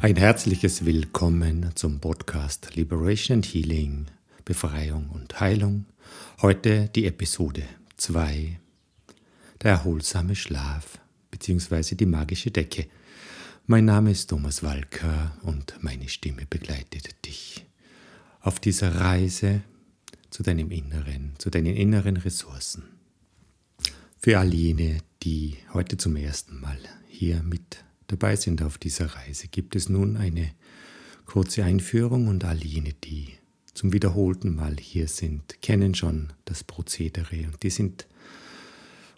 Ein herzliches Willkommen zum Podcast Liberation and Healing, Befreiung und Heilung. Heute die Episode 2, der erholsame Schlaf bzw. die magische Decke. Mein Name ist Thomas Walker und meine Stimme begleitet dich auf dieser Reise zu deinem Inneren, zu deinen inneren Ressourcen. Für all jene, die heute zum ersten Mal hier mit dabei sind auf dieser Reise, gibt es nun eine kurze Einführung und all jene, die zum wiederholten Mal hier sind, kennen schon das Prozedere und die sind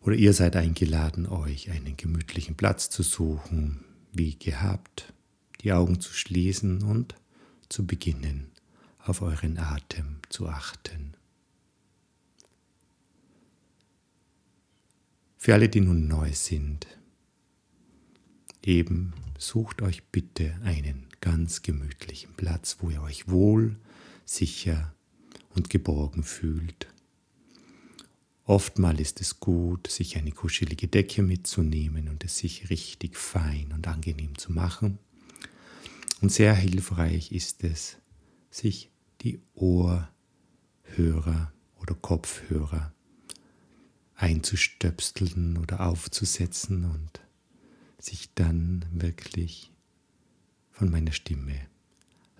oder ihr seid eingeladen, euch einen gemütlichen Platz zu suchen, wie gehabt, die Augen zu schließen und zu beginnen, auf euren Atem zu achten. Für alle, die nun neu sind, Eben sucht euch bitte einen ganz gemütlichen Platz, wo ihr euch wohl, sicher und geborgen fühlt. Oftmal ist es gut, sich eine kuschelige Decke mitzunehmen und es sich richtig fein und angenehm zu machen. Und sehr hilfreich ist es, sich die Ohrhörer oder Kopfhörer einzustöpseln oder aufzusetzen und sich dann wirklich von meiner Stimme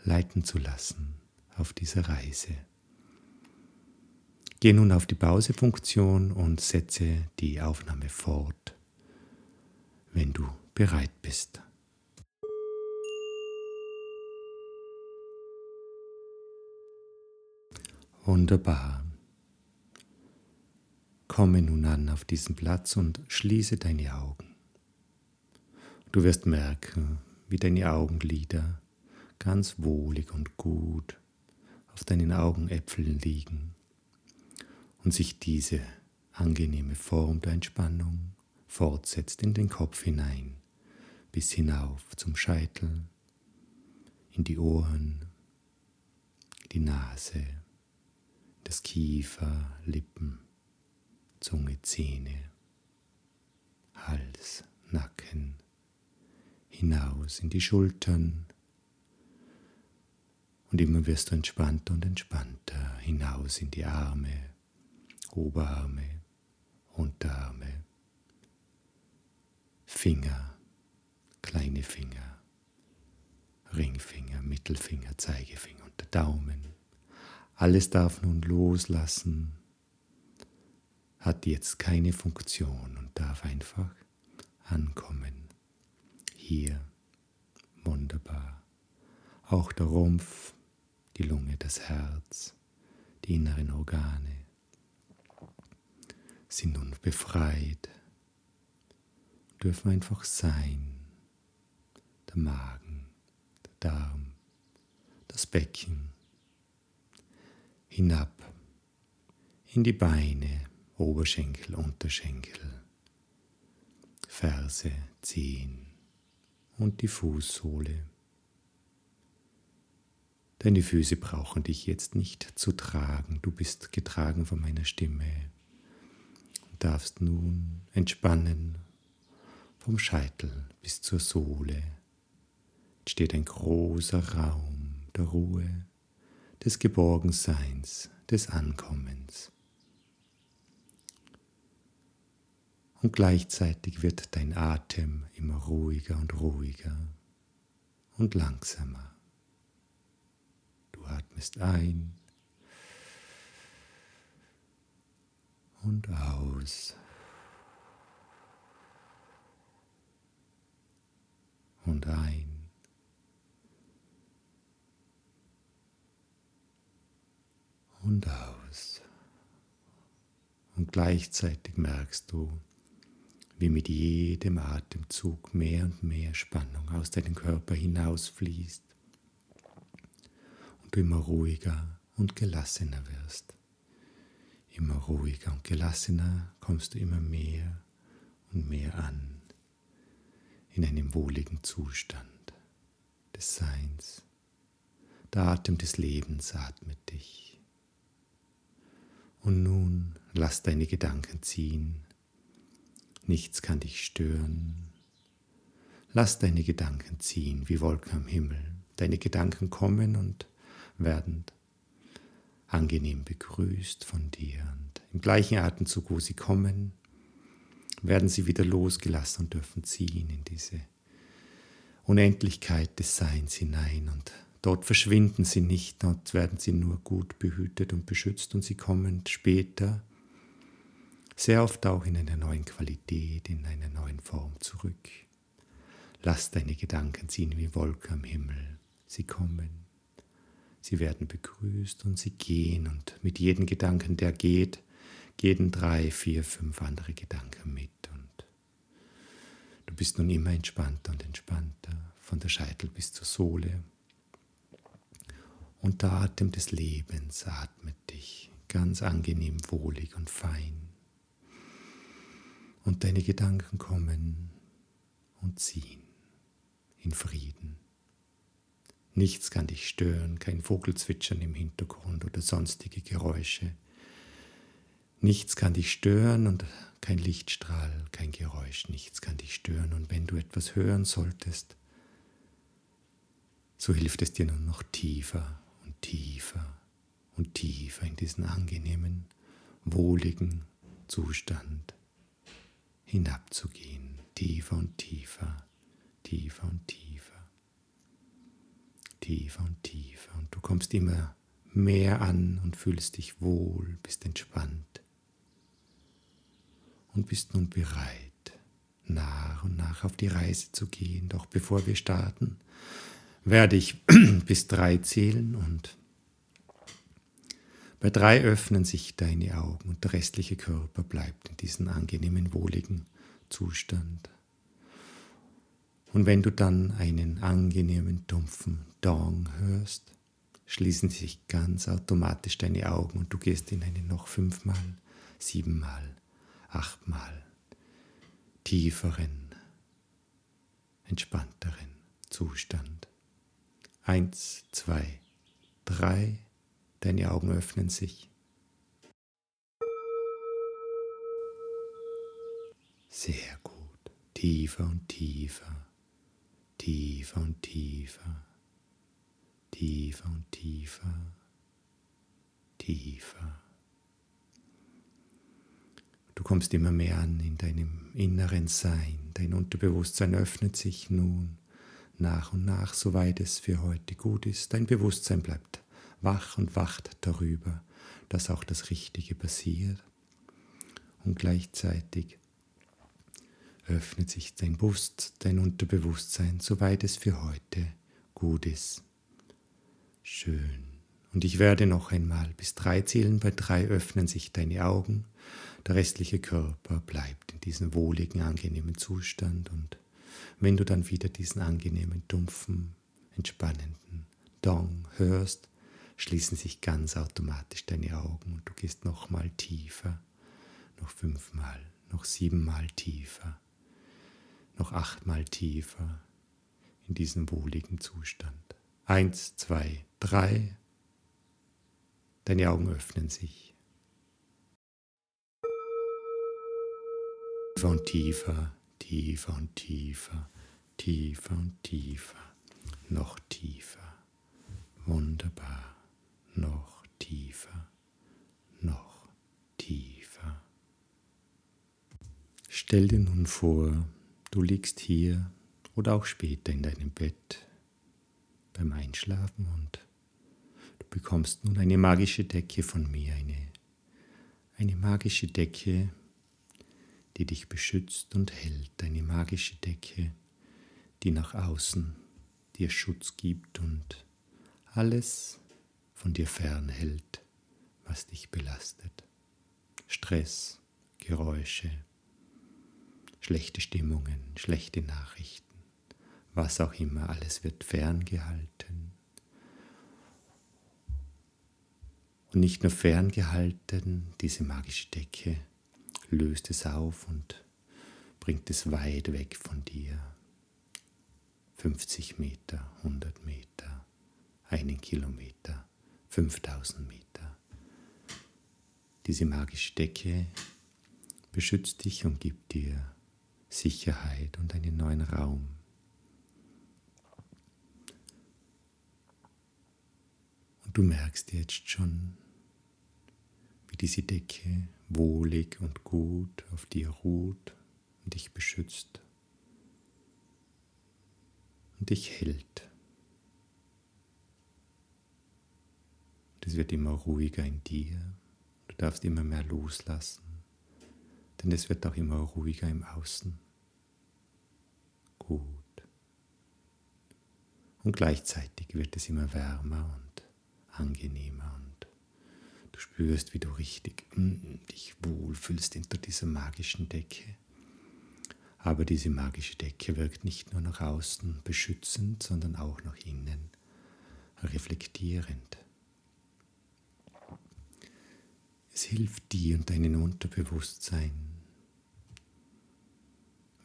leiten zu lassen auf dieser Reise. Gehe nun auf die Pausefunktion und setze die Aufnahme fort, wenn du bereit bist. Wunderbar. Komme nun an auf diesen Platz und schließe deine Augen. Du wirst merken, wie deine Augenlider ganz wohlig und gut auf deinen Augenäpfeln liegen und sich diese angenehme Form der Entspannung fortsetzt in den Kopf hinein, bis hinauf zum Scheitel, in die Ohren, die Nase, das Kiefer, Lippen, Zunge, Zähne, Hals, Nacken, hinaus in die Schultern. Und immer wirst du entspannter und entspannter hinaus in die Arme, Oberarme, Unterarme, Finger, kleine Finger, Ringfinger, Mittelfinger, Zeigefinger und der Daumen. Alles darf nun loslassen, hat jetzt keine Funktion und darf einfach ankommen hier. Wunderbar. Auch der Rumpf, die Lunge, das Herz, die inneren Organe sind nun befreit, dürfen einfach sein. Der Magen, der Darm, das Becken, hinab in die Beine, Oberschenkel, Unterschenkel, Ferse, Zehen, und die Fußsohle. Deine Füße brauchen dich jetzt nicht zu tragen, du bist getragen von meiner Stimme und darfst nun entspannen vom Scheitel bis zur Sohle. Steht ein großer Raum der Ruhe, des Geborgenseins, des Ankommens. Und gleichzeitig wird dein Atem immer ruhiger und ruhiger und langsamer. Du atmest ein und aus. Und ein. Und aus. Und gleichzeitig merkst du, wie mit jedem Atemzug mehr und mehr Spannung aus deinem Körper hinausfließt und du immer ruhiger und gelassener wirst. Immer ruhiger und gelassener kommst du immer mehr und mehr an in einem wohligen Zustand des Seins. Der Atem des Lebens atmet dich. Und nun lass deine Gedanken ziehen Nichts kann dich stören. Lass deine Gedanken ziehen wie Wolken am Himmel. Deine Gedanken kommen und werden angenehm begrüßt von dir. Und im gleichen Atemzug, wo sie kommen, werden sie wieder losgelassen und dürfen ziehen in diese Unendlichkeit des Seins hinein. Und dort verschwinden sie nicht, dort werden sie nur gut behütet und beschützt und sie kommen später sehr oft auch in einer neuen Qualität, in einer neuen Form zurück. Lass deine Gedanken ziehen wie Wolken am Himmel. Sie kommen, sie werden begrüßt und sie gehen und mit jedem Gedanken, der geht, gehen drei, vier, fünf andere Gedanken mit und du bist nun immer entspannter und entspannter, von der Scheitel bis zur Sohle. Und der Atem des Lebens atmet dich ganz angenehm, wohlig und fein und deine Gedanken kommen und ziehen in Frieden. Nichts kann dich stören, kein Vogelzwitschern im Hintergrund oder sonstige Geräusche. Nichts kann dich stören und kein Lichtstrahl, kein Geräusch, nichts kann dich stören. Und wenn du etwas hören solltest, so hilft es dir nur noch tiefer und tiefer und tiefer in diesen angenehmen, wohligen Zustand hinabzugehen, tiefer und tiefer, tiefer und tiefer, tiefer und tiefer. Und du kommst immer mehr an und fühlst dich wohl, bist entspannt und bist nun bereit, nach und nach auf die Reise zu gehen. Doch bevor wir starten, werde ich bis drei zählen und bei drei öffnen sich deine Augen und der restliche Körper bleibt in diesem angenehmen, wohligen Zustand. Und wenn du dann einen angenehmen, dumpfen Dong hörst, schließen sich ganz automatisch deine Augen und du gehst in einen noch fünfmal, siebenmal, achtmal tieferen, entspannteren Zustand. Eins, zwei, drei, Deine Augen öffnen sich. Sehr gut. Tiefer und tiefer. Tiefer und tiefer. Tiefer und tiefer. Tiefer. Du kommst immer mehr an in deinem inneren Sein. Dein Unterbewusstsein öffnet sich nun nach und nach, soweit es für heute gut ist. Dein Bewusstsein bleibt wach und wacht darüber, dass auch das Richtige passiert. Und gleichzeitig öffnet sich dein Bewusst, dein Unterbewusstsein, soweit es für heute gut ist. Schön. Und ich werde noch einmal bis drei zählen. Bei drei öffnen sich deine Augen. Der restliche Körper bleibt in diesem wohligen, angenehmen Zustand. Und wenn du dann wieder diesen angenehmen, dumpfen, entspannenden Dong hörst, schließen sich ganz automatisch deine Augen und du gehst nochmal tiefer, noch fünfmal, noch siebenmal tiefer, noch achtmal tiefer in diesen wohligen Zustand. Eins, zwei, drei. Deine Augen öffnen sich. Tiefer und tiefer, tiefer und tiefer, tiefer und tiefer, noch tiefer. Wunderbar noch tiefer, noch tiefer. Stell dir nun vor, du liegst hier oder auch später in deinem Bett beim Einschlafen und du bekommst nun eine magische Decke von mir, eine, eine magische Decke, die dich beschützt und hält, eine magische Decke, die nach außen dir Schutz gibt und alles, von dir fernhält, was dich belastet. Stress, Geräusche, schlechte Stimmungen, schlechte Nachrichten, was auch immer, alles wird ferngehalten. Und nicht nur ferngehalten, diese magische Decke löst es auf und bringt es weit weg von dir. 50 Meter, 100 Meter, einen Kilometer. 5000 Meter. Diese magische Decke beschützt dich und gibt dir Sicherheit und einen neuen Raum. Und du merkst jetzt schon, wie diese Decke wohlig und gut auf dir ruht und dich beschützt und dich hält. Es wird immer ruhiger in dir. Du darfst immer mehr loslassen, denn es wird auch immer ruhiger im Außen. Gut. Und gleichzeitig wird es immer wärmer und angenehmer und du spürst, wie du richtig mm, dich wohlfühlst hinter dieser magischen Decke. Aber diese magische Decke wirkt nicht nur nach außen beschützend, sondern auch nach innen reflektierend. Es hilft dir und deinem Unterbewusstsein,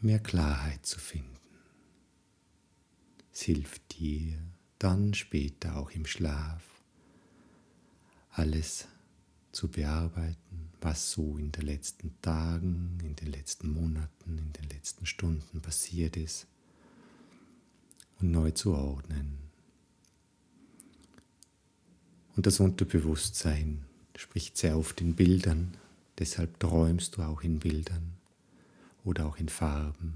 mehr Klarheit zu finden. Es hilft dir dann später auch im Schlaf alles zu bearbeiten, was so in den letzten Tagen, in den letzten Monaten, in den letzten Stunden passiert ist und neu zu ordnen. Und das Unterbewusstsein spricht sehr oft in Bildern, deshalb träumst du auch in Bildern oder auch in Farben.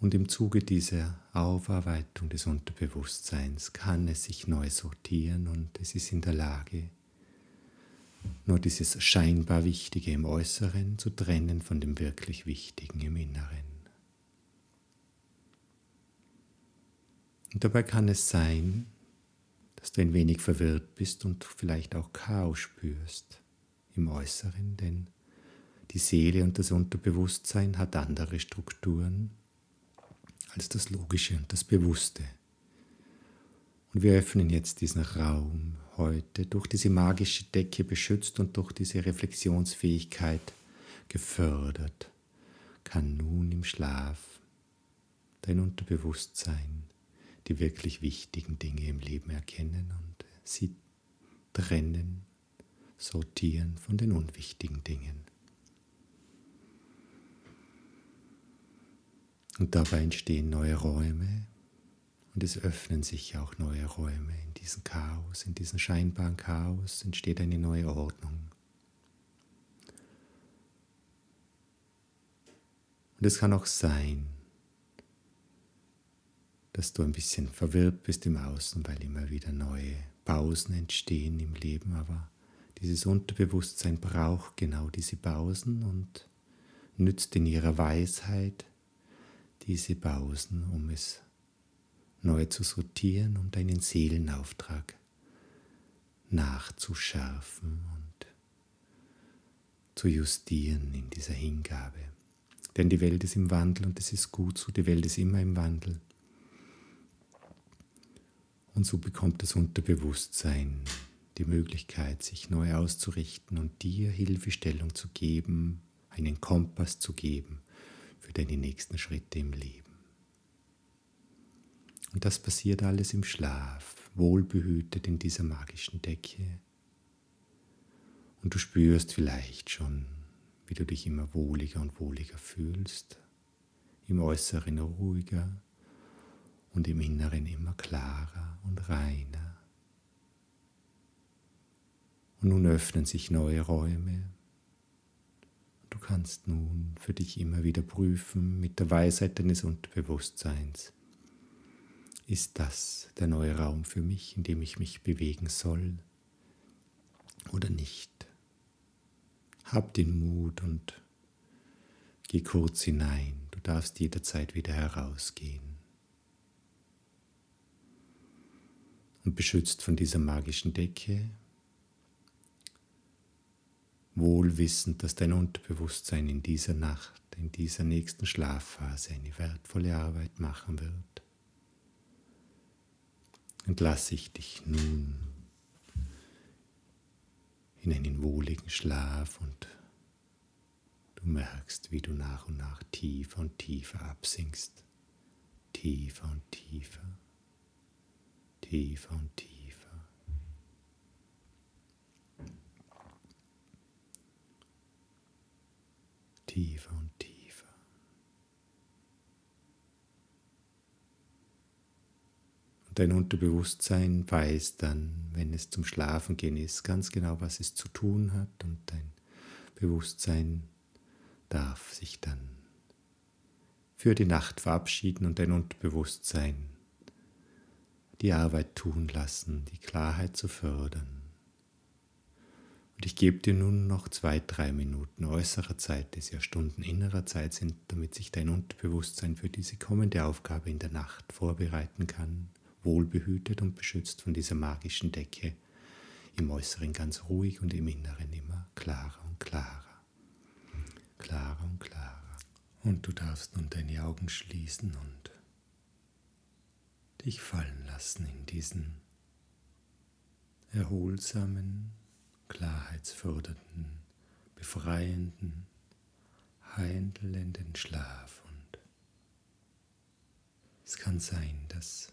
Und im Zuge dieser Aufarbeitung des Unterbewusstseins kann es sich neu sortieren und es ist in der Lage, nur dieses scheinbar Wichtige im Äußeren zu trennen von dem wirklich Wichtigen im Inneren. Und dabei kann es sein, dass du ein wenig verwirrt bist und vielleicht auch Chaos spürst im Äußeren, denn die Seele und das Unterbewusstsein hat andere Strukturen als das Logische und das Bewusste. Und wir öffnen jetzt diesen Raum heute durch diese magische Decke beschützt und durch diese Reflexionsfähigkeit gefördert, kann nun im Schlaf dein Unterbewusstsein die wirklich wichtigen Dinge im Leben erkennen und sie trennen, sortieren von den unwichtigen Dingen. Und dabei entstehen neue Räume und es öffnen sich auch neue Räume. In diesem Chaos, in diesem scheinbaren Chaos entsteht eine neue Ordnung. Und es kann auch sein, dass du ein bisschen verwirrt bist im Außen, weil immer wieder neue Pausen entstehen im Leben, aber dieses Unterbewusstsein braucht genau diese Pausen und nützt in ihrer Weisheit diese Pausen, um es neu zu sortieren und deinen Seelenauftrag nachzuschärfen und zu justieren in dieser Hingabe. Denn die Welt ist im Wandel und es ist gut so, die Welt ist immer im Wandel. Und so bekommt das Unterbewusstsein die Möglichkeit, sich neu auszurichten und dir Hilfestellung zu geben, einen Kompass zu geben für deine nächsten Schritte im Leben. Und das passiert alles im Schlaf, wohlbehütet in dieser magischen Decke. Und du spürst vielleicht schon, wie du dich immer wohliger und wohliger fühlst, im Äußeren ruhiger, und im Inneren immer klarer und reiner. Und nun öffnen sich neue Räume. Du kannst nun für dich immer wieder prüfen mit der Weisheit deines Unterbewusstseins. Ist das der neue Raum für mich, in dem ich mich bewegen soll oder nicht? Hab den Mut und geh kurz hinein. Du darfst jederzeit wieder herausgehen. Und beschützt von dieser magischen Decke, wohlwissend, dass dein Unterbewusstsein in dieser Nacht, in dieser nächsten Schlafphase eine wertvolle Arbeit machen wird. Entlasse ich dich nun in einen wohligen Schlaf und du merkst, wie du nach und nach tiefer und tiefer absinkst, tiefer und tiefer tiefer und tiefer. Tiefer und tiefer. Und dein Unterbewusstsein weiß dann, wenn es zum Schlafen gehen ist, ganz genau, was es zu tun hat. Und dein Bewusstsein darf sich dann für die Nacht verabschieden und dein Unterbewusstsein die Arbeit tun lassen, die Klarheit zu fördern. Und ich gebe dir nun noch zwei, drei Minuten äußerer Zeit, das ja Stunden innerer Zeit sind, damit sich dein Unterbewusstsein für diese kommende Aufgabe in der Nacht vorbereiten kann, wohlbehütet und beschützt von dieser magischen Decke, im Äußeren ganz ruhig und im Inneren immer klarer und klarer, klarer und klarer. Und du darfst nun deine Augen schließen und dich fallen lassen in diesen erholsamen, klarheitsfördernden, befreienden, heilenden Schlaf. Und es kann sein, dass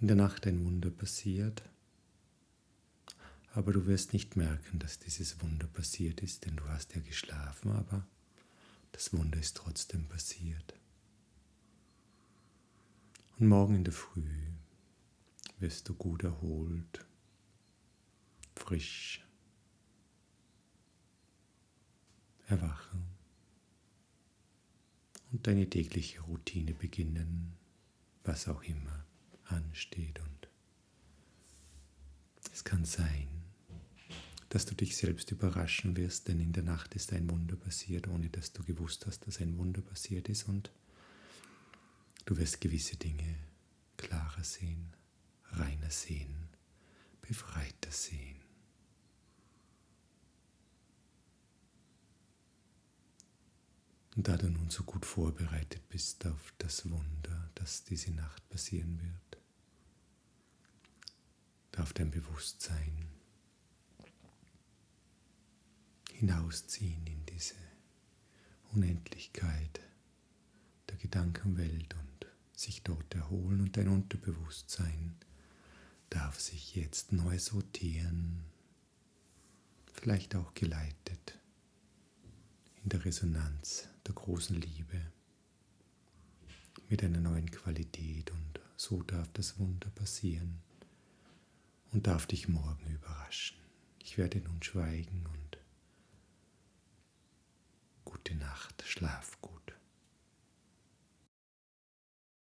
in der Nacht ein Wunder passiert, aber du wirst nicht merken, dass dieses Wunder passiert ist, denn du hast ja geschlafen, aber das Wunder ist trotzdem passiert. Und morgen in der Früh wirst du gut erholt frisch erwachen und deine tägliche Routine beginnen, was auch immer ansteht. Und es kann sein, dass du dich selbst überraschen wirst, denn in der Nacht ist ein Wunder passiert, ohne dass du gewusst hast, dass ein Wunder passiert ist und du wirst gewisse Dinge klarer sehen, reiner sehen, befreiter sehen. Und da du nun so gut vorbereitet bist auf das Wunder, das diese Nacht passieren wird, darf dein Bewusstsein hinausziehen in diese Unendlichkeit der Gedankenwelt und sich dort erholen und dein Unterbewusstsein darf sich jetzt neu sortieren, vielleicht auch geleitet in der Resonanz der großen Liebe mit einer neuen Qualität und so darf das Wunder passieren und darf dich morgen überraschen. Ich werde nun schweigen und gute Nacht, schlaf gut.